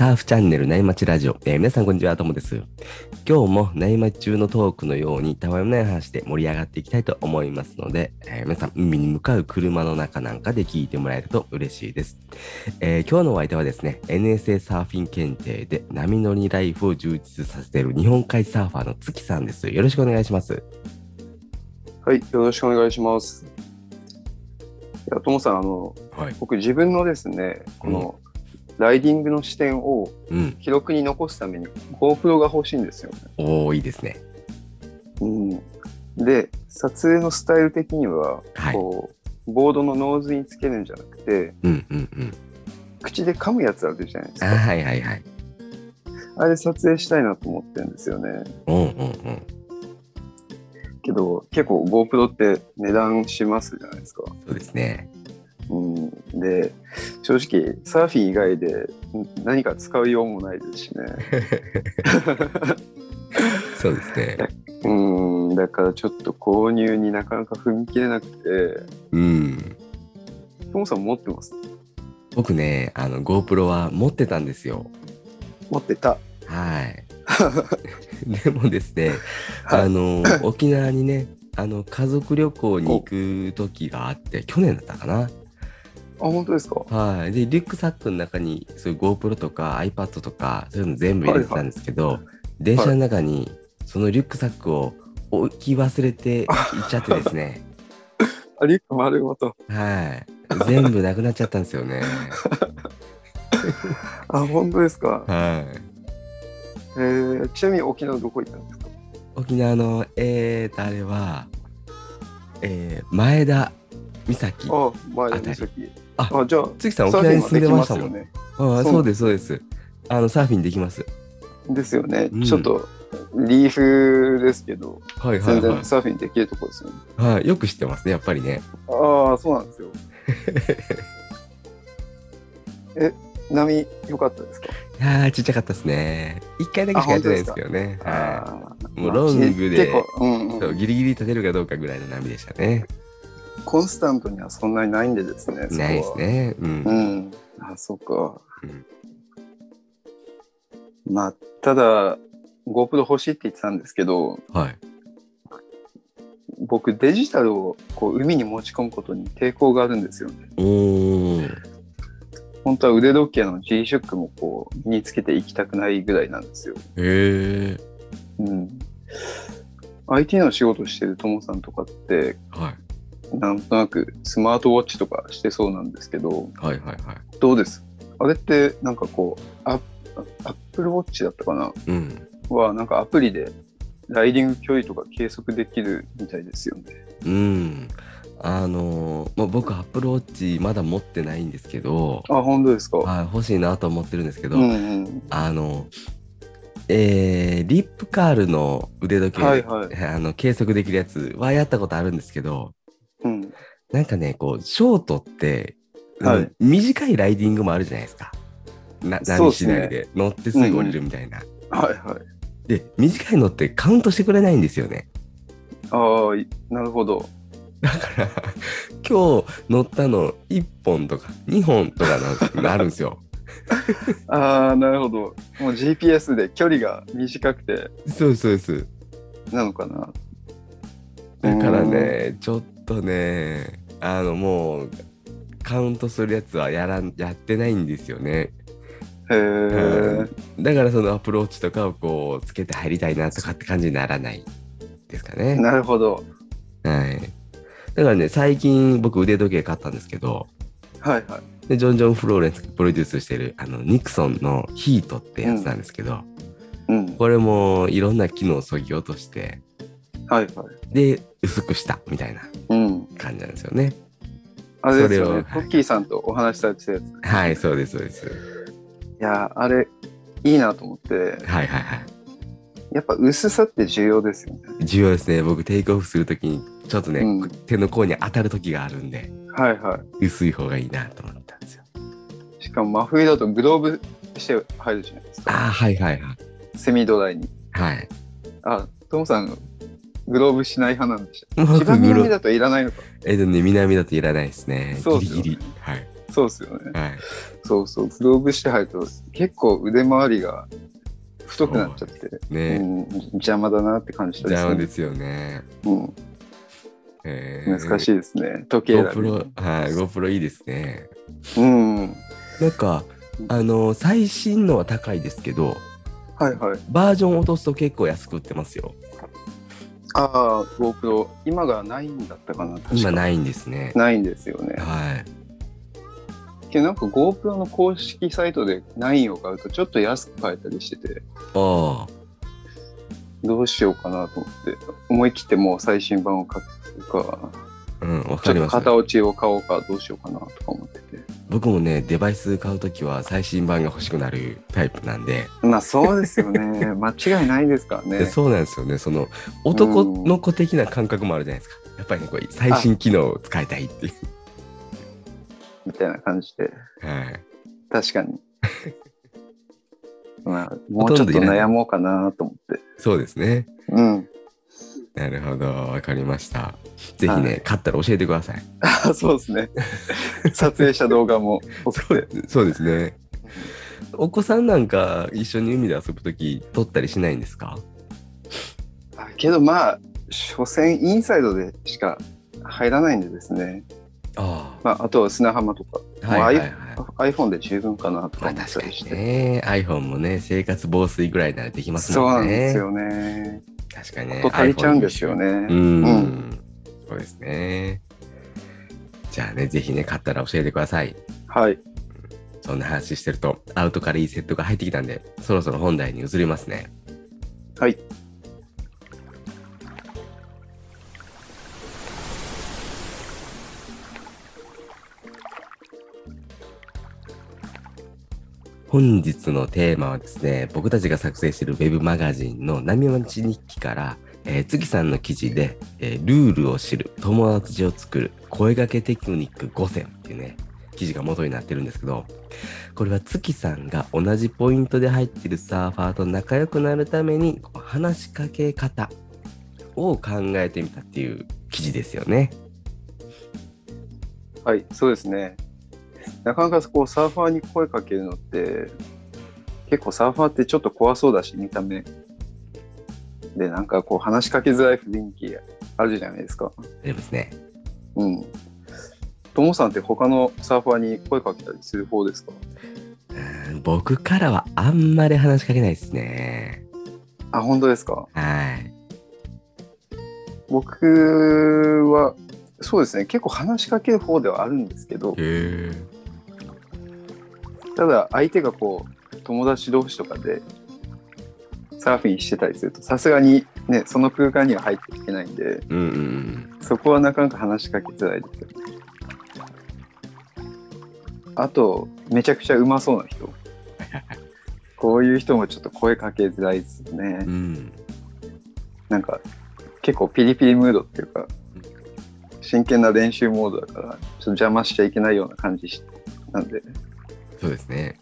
サーフチャンネル内町ラジオ、えー皆さんこんにちは、ともです。今日も内町中のトークのようにたわいもない話で盛り上がっていきたいと思いますので、えー皆さん海に向かう車の中なんかで聞いてもらえると嬉しいです。えー今日のお相手はですね、NSA サーフィン検定で波乗りライフを充実させている日本海サーファーの月さんです。よろしくお願いします。はい、よろしくお願いします。いや、ともさん、あの、はい。僕自分のですね、この、ライディングの視点をうん。記録に残すために GoPro が欲しいんですよね。おー、いいですね。うん。で、撮影のスタイル的には、はいこう、ボードのノーズにつけるんじゃなくて、うんうんうん。口で噛むやつあるじゃないですか。はいはいはい。あれ撮影したいなと思ってるんですよね。うんうんうん。けど、結構 GoPro って値段しますじゃないですか。そうですね。うん、で正直サーフィン以外でん何か使うようもないですしねそうですね。うんだからちょっと購入になかなか踏み切れなくてうん。トモさん持ってます？僕ね、あの GoPro は持ってたんですよ。持ってたはい。でもですね、はいあの、沖縄にね、あの、家族旅行に行く時があって、去年だったかな。あ本当ですか？はい。で、リュックサックの中に、そういう GoPro とか iPad とか、そういうの全部入れてたんですけど、電車の中に、そのリュックサックを置き忘れて行っちゃってですね、あリュック丸ごとはい。全部なくなっちゃったんですよね。あ本当ですか、はい。えー、ちなみに沖縄どこ行ったんですか？沖縄の、えーと、あれは、えー、前田岬。あ前あたり田岬ああじゃあ月さん、サ沖縄に住んでましたもん。ねああそうです、そうです。あの、サーフィンできます。ですよね、うんちょっとリーフですけどはいはい全は然サーフィンできるとこですよねい。はい、よく知ってますね、やっぱりね。ああ、そうなんですよ。え、波良かったですか？いやー、ちっちゃかったですね。一回だけしかやってないんですけどね。はあい。もうロングで、うんうん、ギリギリ立てるかどうかぐらいの波でしたね。コンスタントにはそんなにないんでですね。ないです。ね。うん。うん。あ、そっか。うんまあ、ただ、GoPro 欲しいって言ってたんですけど、はい。僕デジタルをこう海に持ち込むことに抵抗があるんですよね。おー。本当は腕時計の G-SHOCK もこう身につけていきたくないぐらいなんですよ。へえ。うん。IT の仕事してるともさんとかって、はい。なんとなくスマートウォッチとかしてそうなんですけど、はいはいはい。どうです？あれってなんかこう、アアップルウォッチだったかな？うん。はなんかアプリでライディング距離とか計測できるみたいですよね。うん。あのーまあ、僕、アップルウォッチまだ持ってないんですけど、あ、本当ですか？はい、欲しいなと思ってるんですけど、うんうん。あの、えー、リップカールの腕時計、はいはい。あの計測できるやつはやったことあるんですけど、うん。なんかね、こう、ショートって、はいうん短いライディングもあるじゃないですか。なそう波っすねしないで、乗ってすぐ降りるみたいな。はいはい。で、短いのってカウントしてくれないんですよね。ああ、いなるほど。だから、今日乗ったの1本とか2本とかななるんですよ。ああ、なるほど。もう GPS で距離が短くてそうそうそう。なのかな。だからね、ちょっとね、あの、もう、カウントするやつはやらんやってないんですよね。へえ。だからそのアプローチとかをこうつけて入りたいなとかって感じにならないですかね。なるほど。はい。だからね、最近僕腕時計買ったんですけど、はいはい。でジョン・ジョン・フローレンスがプロデュースしてるあのニクソンのヒートってやつなんですけど、うん。これもいろんな機能を削ぎ落として、はいはい。で、薄くしたみたいなうん。感じなんですよね。あれですよね。トッキーさんとお話しされてたやつ。いはい、そうです、そうです。やー、あれ、いいなと思って、はいはいはい。やっぱ薄さって重要ですよね。重要ですね。僕テイクオフするときに、ちょっとね、うん手の甲に当たる時があるんで、はいはい。薄い方がいいなと思ったんですよ。しかも真冬だとグローブして入るじゃないですか。ああ、はいはいはい。セミドライに。はい。あ、トムさん、グローブしない派なんでした。僕グロ南だといらないのか。えっとね、南だといらないですね。そうですよねギリギリ。はい。そうですよね。はい。そうそう、グローブして入ると結構腕回りが太くなっちゃって、うね、ん、邪魔だなって感じた邪魔でですよね。すね。えうん、難しい。いですね。時計だ、ね。GoPro、はい、GoPro いいですね。うん。なんか、あの、最新のは高いですけど、はいはい。バージョン落とすと結構安く売ってますよ。ああ、GoPro。今がないんだったかな確か今ないんですね。ないんですよね。はい。けどなんか GoPro の公式サイトで9を買うとちょっと安く買えたりしてて、ああ、どうしようかなと思って、思い切ってもう最新版を買うか、うん、わかります。型落ちを買おうかどうしようかなとか思ってて。僕もね、デバイス買うときは最新版が欲しくなるタイプなんで、まあそうですよね。間違いないですからね。でそうなんですよね。その男の子的な感覚もあるじゃないですか。やっぱりね、こう最新機能を使いたいっていう。みたいな感じで。はい。確かに。まあ、もうちょっと悩もうかなと思って。そうですね。うん。なるほど、わかりました。ぜひね、はい買ったら教えてください。あ そうですね。撮影した動画も送って。そうですね。お子さんなんか一緒に海で遊ぶとき撮ったりしないんですか？あけどまあ、所詮インサイドでしか入らないんでですね。あまあ、あとは砂浜とか、あ。はいはいはい。iPhone で十分かなとか思っまあ確かにたりして。ね、iPhone もね、生活防水ぐらいならできますそうもね。なんんですよね。確かにね。こと足りちゃうんですよね。うん、うんそうですね。じゃあね、ぜひね、買ったら教えてください。はい。そんな話してると、アウトからいいセットが入ってきたんで、そろそろ本題に移りますね。はい。本日のテーマはですね、僕たちが作成しているウェブマガジンの波町日記から、えー月さんの記事で、えールールを知る、友達を作る、声掛けテクニック5選っていうね、記事が元になってるんですけど、これは月さんが同じポイントで入ってるサーファーと仲良くなるために、話しかけ方を考えてみたっていう記事ですよね。はい、そうですね。なかなかこうサーファーに声かけるのって、結構サーファーってちょっと怖そうだし、見た目。で、なんかこう話しかけづらい雰囲気あるじゃないですか。でもですね、うん。ともさんって他のサーファーに声かけたりする方ですか？うん僕からはあんまり話しかけないですね。あ、本当ですか？はい。僕は、そうですね、結構話しかける方ではあるんですけど。ただ相手がこう、友達同士とかでサーフィンしてたりすると、さすがにね、その空間には入っていけないんで、うんうんうん。そこはなかなか話しかけづらいですよね。あと、めちゃくちゃうまそうな人。こういう人もちょっと声かけづらいですよねう。ん。なんか、結構ピリピリムードっていうか、真剣な練習モードだから、ちょっと邪魔しちゃいけないような感じしなんで、そうですね。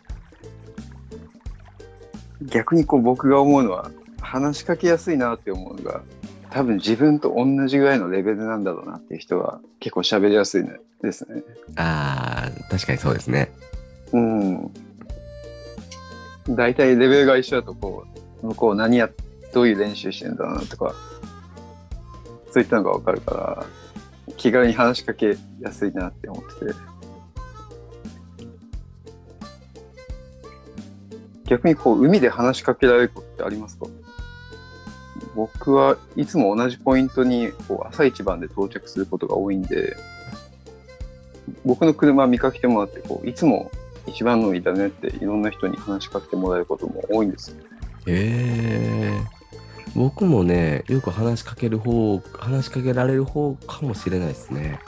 逆にこう僕が思うのは、話しかけやすいなって思うのが、多分自分と同じぐらいのレベルなんだろうなっていう人は結構喋りやすいねですね。ああ、確かにそうですね。うん。大体レベルが一緒だとこう、向こう何や、どういう練習してんだろうなとか、そういったのがわかるから、気軽に話しかけやすいなって思ってて。逆にこう、海で話しかけられることってありますか？僕はいつも同じポイントにこう朝一番で到着することが多いんで、僕の車見かけてもらってこう、いつも一番乗りだねっていろんな人に話しかけてもらえることも多いんですよ。へえ。僕もね、よく話しかける方、話しかけられる方かもしれないですね。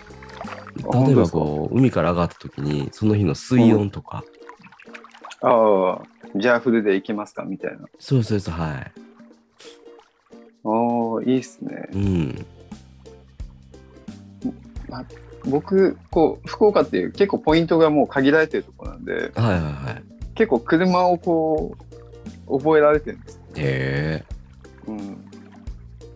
例えばこう、海から上がった時に、その日の水温とか、ああ、じゃあフルで行けますか？みたいな。そうそうそう、はい。ああ、いいっすね。うん。僕、こう、福岡っていう結構ポイントがもう限られてるところなんで、はいはいはい。結構車をこう、覚えられてるんですよ。へえ。うん。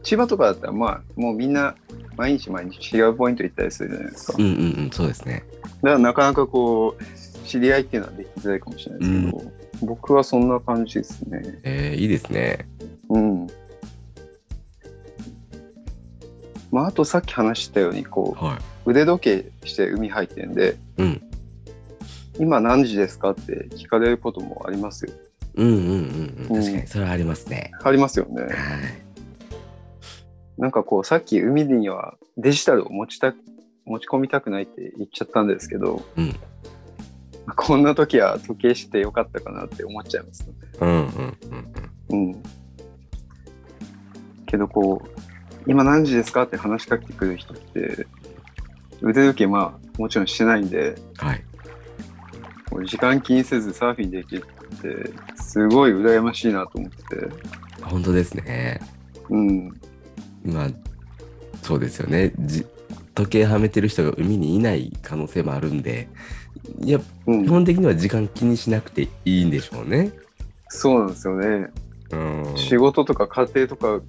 千葉とかだったら、まあ、もうみんな毎日毎日違うポイント行ったりするじゃないですかう。んうんうん、そうですね。からなかなかこう、知り合いっていうのはできづらいかもしれないですけど、僕はそんな感じですね。えー、いいですね。うん。まあ、あとさっき話したように、こう、は腕時計して海入ってんで、い。うん。今何時ですかって聞かれることもありますよ。うんうんうんうん。確かに、それはありますね。ありますよね。はい。なんかこう、さっき海にはデジタルを持ちた持ち込みたくないって言っちゃったんですけど、うんこんな時は時計してよかったかなって思っちゃいますね。うんうんうんうん。けどこう、今何時ですかって話しかけてくる人って、腕時計まあもちろんしてないんで、うん。はい。時間気にせずサーフィンできるって、すごい羨ましいなと思ってて、本当ですね。うん。まあ、そうですよね。じ時計はめてる人が海にいない可能性もあるんで、いや、うん基、本的には時間気にしなくていいんでしょうね。そうなんですよね。うん。仕事とか家庭とか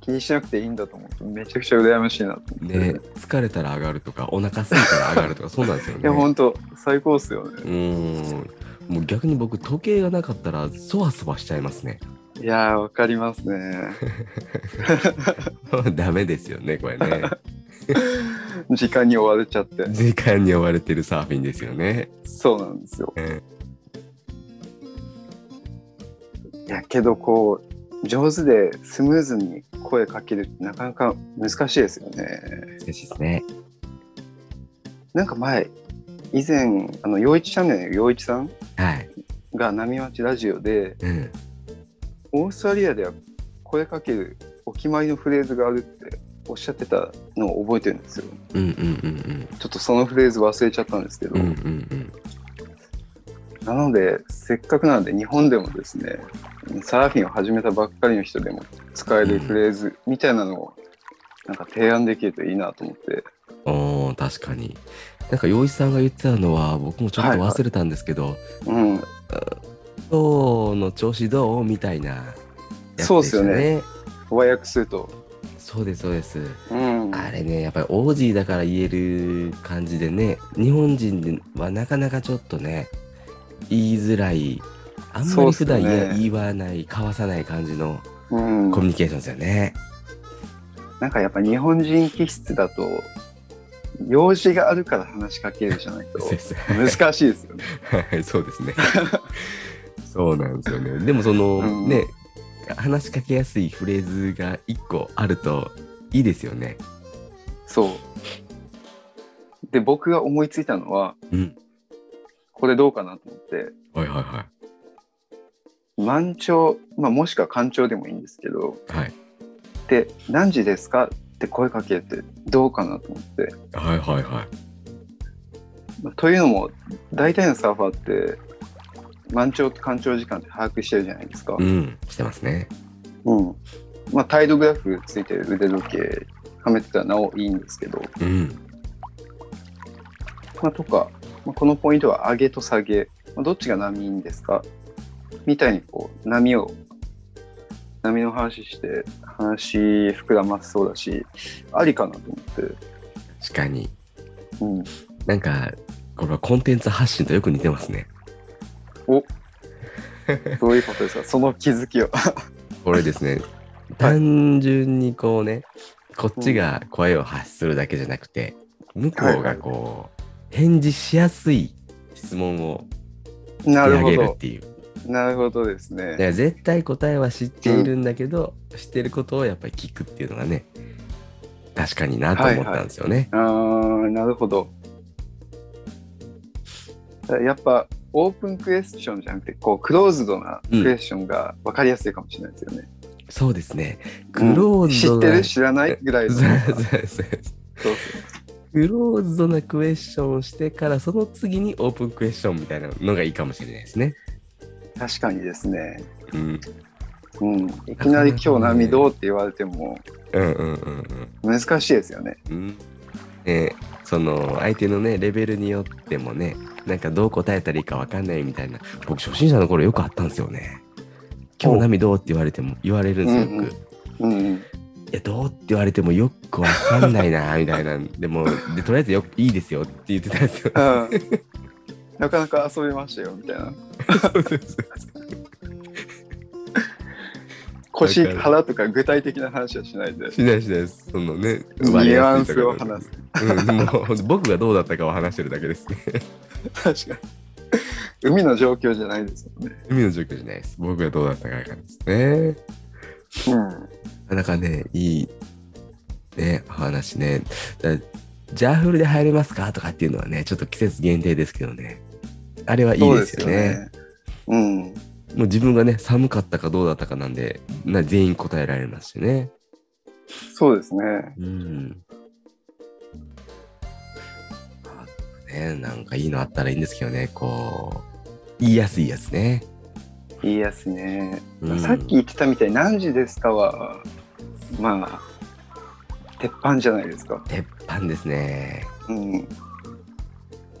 気にしなくていいんだと思うとめちゃくちゃ羨ましいなと思って。ね、疲れたら上がるとか、お腹空いたら上がるとか、そうなんですよね。いや、ほんと、最高っすよね。うん。もう逆に僕、時計がなかったら、そわそわしちゃいますね。いやー、わかりますね。ダメですよね、これね。時間に追われちゃって。時間に追われてるサーフィンですよね。そうなんですよ。うんいや、けどこう、上手でスムーズに声かけるってなかなか難しいですよね。難しいですね。なんか前、以前、あの、陽一チャンネルの陽一さんはい。が波町ラジオで、うん。オーストラリアでは声かけるお決まりのフレーズがあるっておっしゃってたのを覚えてるんですよ。うんうんうんちょっとそのフレーズ忘れちゃったんですけど、うん。うんうんうん。なので、せっかくなんで日本でもですね、サーフィンを始めたばっかりの人でも使えるフレーズみたいなのをなんか提案できるといいなと思って。おー確かに。なんか、洋一さんが言ってたのは、僕もちょっと忘れたんですけど、うん、今日の調子どうみたいなやつでした、そうっすよね。和訳すると。そうです、そうです。うん。あれね、やっぱりオージーだから言える感じでね、日本人はなかなかちょっとね、言いづらい、あんまり普段ね言わない、交わさない感じのうんコミュニケーションですよね。なんかやっぱ日本人気質だと、用事があるから話しかけるじゃないと難しいですよね。はい、そうですね。そうなんですよね。でもその、うんね、話しかけやすいフレーズが一個あるといいですよね。そう。で、僕が思いついたのは、うん。これどうかなと思って、はいはいは満潮、まあ、もしくは干潮でもいいんですけど、い。はい。で、何時ですか？って声かけてどうかなと思って。はいはいはい。まあというのも、大体のサーファーって、満潮と干潮時間って把握してるじゃないですか。うん、してますね。うん。まあ、タイドグラフついてる腕時計はめてたらなおいいんですけど、うん。まあ、とか、まあ、このポイントは上げと下げ、まあ、どっちが波いいんですか？みたいにこう波を波の話して話膨らませそうだしありかなと思って、確かに。うん、なんか、これはコンテンツ発信とよく似てますね。お。どういうことですか？その気づきを。これですね、単純にこうね、こっちが声を発するだけじゃなくて、向こうがこう、返事しやすい質問をしてなるほあげるっどていう。なるほどですね。だから絶対答えは知っているんだけど、知ってることをやっぱり聞くっていうのがね、確かになと思ったんですよね。あーなるほど。やっぱオープンクエスチョンじゃなくてこうクローズドなクエスチョンが分かりやすいかもしれないですよね、そうですね。クうん。ローズドな、知ってる知らないぐらいのそうそうそうそうそう。クローズドなクエスチョンをしてから、その次にオープンクエスチョンみたいなのがいいかもしれないですね。確かにですねうん。うん、いきなり今日波どうって言われてもうんうんうんうん。難しいですよね。うんねその相手のねレベルによってもねなんかどう答えたらいいか分かんないみたいな僕初心者の頃よくあったんですよね今日波どうって言われても言われるんですよよく、うんうんうん、いやえ、どうって言われてもよくわかんないな、みたいな。でも、で、とりあえずよいいですよって言ってたんですよ。うんなかなか遊びましたよみたいな。腰、腹とか具体的な話はしないで、しないしないです。そのね、ニュアンスを話す。うん、もう 僕がどうだったかを話してるだけですね。確かに。海の状況じゃないですもんね。海の状況じゃないです。僕がどうだったかですね。うん。なかなかね、いい、ね、お話ね。だジャーフルで入れますか？とかっていうのはね、ちょっと季節限定ですけどね。あれはいいですよね。うん。もう自分がね、寒かったかどうだったかなんで、な全員答えられますしね。そうですね。うん。あね、なんかいいのあったらいいんですけどね、こう、言いやすいやつね。言いやすいね。うんさっき言ってたみたいに何時ですかは、まあ、鉄板じゃないですか。鉄板ですね。うん。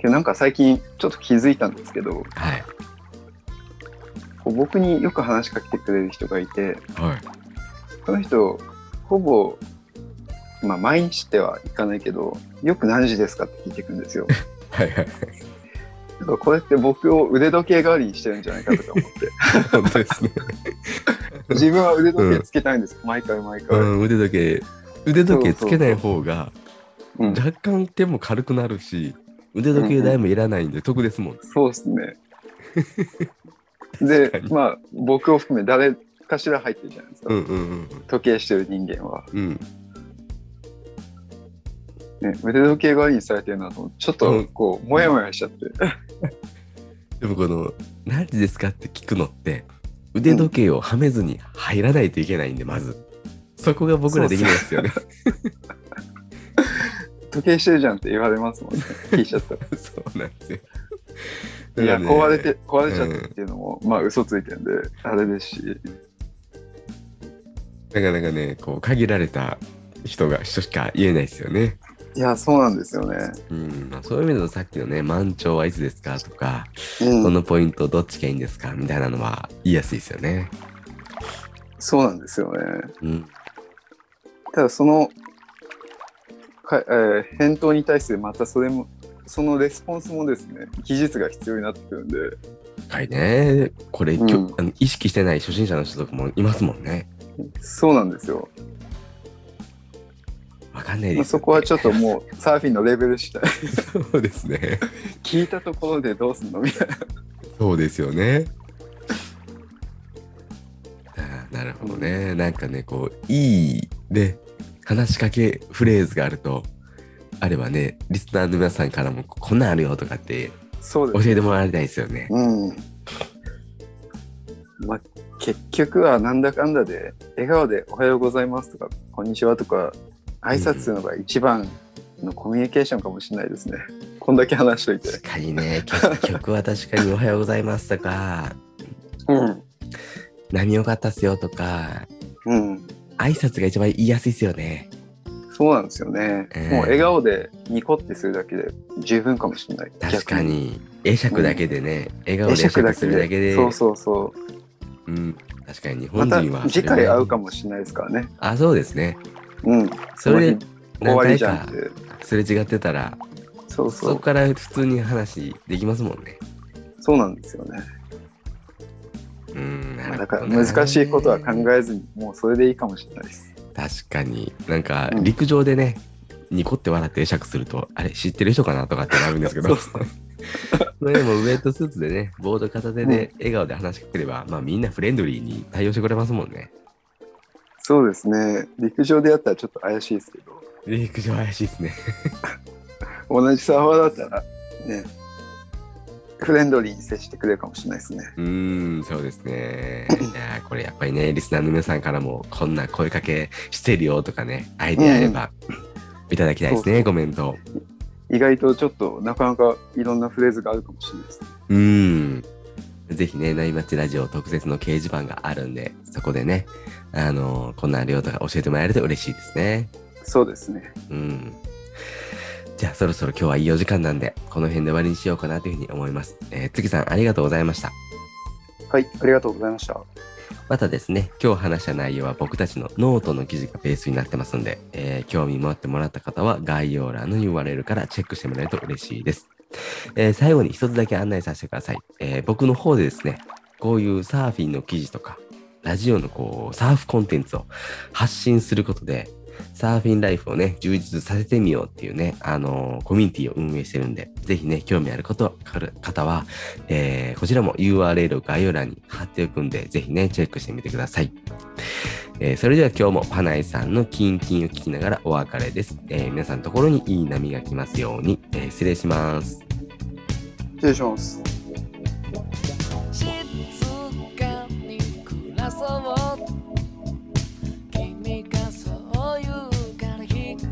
けどなんか最近ちょっと気づいたんですけど、はい。こう僕によく話しかけてくれる人がいて、はい。その人、ほぼ、まあ毎日ってはいかないけど、よく何時ですかって聞いてくるんですよ。はいはい。これって僕を腕時計代わりにしてるんじゃないかとか思って。本当ですね。自分は腕時計つけたいんです、毎回毎回。うん、腕時計、腕時計つけない方がうん若干手も軽くなるし、腕時計代もいらないんで得ですもん。そうですね。でまあ、僕を含め誰かしら入ってるじゃないですか。うんうんうん時計してる人間は。うん。うん。ね、腕時計代わりにされてるなと、ちょっとこう、もやもやしちゃって。でもこの、何時ですかって聞くのって、腕時計をはめずに入らないといけないんで、まず。そこが僕らできないですよね。時計してるじゃんって言われますもんね。聞いちゃったら。そうなんですよ。いや、ね壊れて、壊れちゃったっていうのも、まあ、嘘ついてるんで、あれですし。なかなかね、こう、限られた人が、人しか言えないですよね。いや、そうなんですよね。うん。まあ、そういう意味だとさっきのね、満潮はいつですかとか、うんこのポイントどっちがいいんですかみたいなのは言いやすいですよね。そうなんですよね。うん。ただ、その、かえー返答に対して、またそれも、そのレスポンスもですね、技術が必要になってくるんで、はいね。これ、うんあの意識してない初心者の人とかもいますもんね。そうなんですよ。わかんないまあ、です、そこはちょっともう、サーフィンのレベル次第。そうですね。聞いたところでどうすんのみたいな。そうですよね。なるほどね。なんかね、こう、いいで、話しかけフレーズがあると、あればね、リスナーの皆さんからも、こんなんあるよとかってそうです。教えてもらいたいですよね。うん。まあ、結局はなんだかんだで、笑顔でおはようございますとか、こんにちはとか、挨拶するのが一番のコミュニケーションかもしれないですね。こんだけ話しといて。確かにね、結局は確かにおはようございますとか、うん。何よかったっすよとか、うん。挨拶が一番言いやすいですよね。そうなんですよね。ええもう笑顔でニコってするだけで十分かもしれない。確かに。会釈だけでね、笑顔逆に。で会釈するだけで。そうそうそう。うん。確かに日本人は、次回会うかもしれないですからね。あ、そうですね。うん。それで終わり何回かじゃんって。すれ違ってたら、そうそう。そこから普通に話できますもんね。そうなんですよね。うん、だから難しいことは考えずに、もうそれでいいかもしれないです。確かに。なんかうん陸上でね、ニコって笑って会釈すると、あれ知ってる人かなとかってなるんですけど、それでもウェットスーツでね、ボード片手で笑顔で話しかければ、まあみんなフレンドリーに対応してくれますもんね。そうですね。陸上でやったらちょっと怪しいですけど、陸上怪しいですね。同じサーファーだったら、ね、フレンドリーに接してくれるかもしれないですね。うーん、そうですね。いやーこれやっぱりね、リスナーの皆さんからも、こんな声かけしてるよとかね、アイデアあれば、いただきたいですね、コメント。意外とちょっとなかなかいろんなフレーズがあるかもしれないですね。うーん。ぜひね、ナイマッチラジオ特設の掲示板があるんで、そこでね、あのーこんなんあるよとか教えてもらえると嬉しいですね。そうですね。うん。じゃあそろそろ今日はいいお時間なんで、この辺で終わりにしようかなというふうに思います。えー、月さんありがとうございました。はい、ありがとうございました。またですね、今日話した内容は僕たちのノートの記事がベースになってますんで、えー、興味持ってもらった方は概要欄の URL からチェックしてもらえると嬉しいです。えー、最後に一つだけ案内させてください。えー、僕の方でですね、こういうサーフィンの記事とか、ラジオのこう、サーフコンテンツを発信することで、サーフィンライフをね、充実させてみようっていうね、あのー、コミュニティを運営してるんで、ぜひね、興味あることある方は、えー、こちらも URL を概要欄に貼っておくんで、ぜひね、チェックしてみてください。えー、それでは今日もパナイさんのキンキンを聞きながらお別れです。えー、皆さんのところにいい波が来ますように、えー、失礼します。失礼します。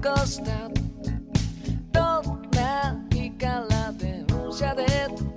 costat tot la mica la denúncia de tu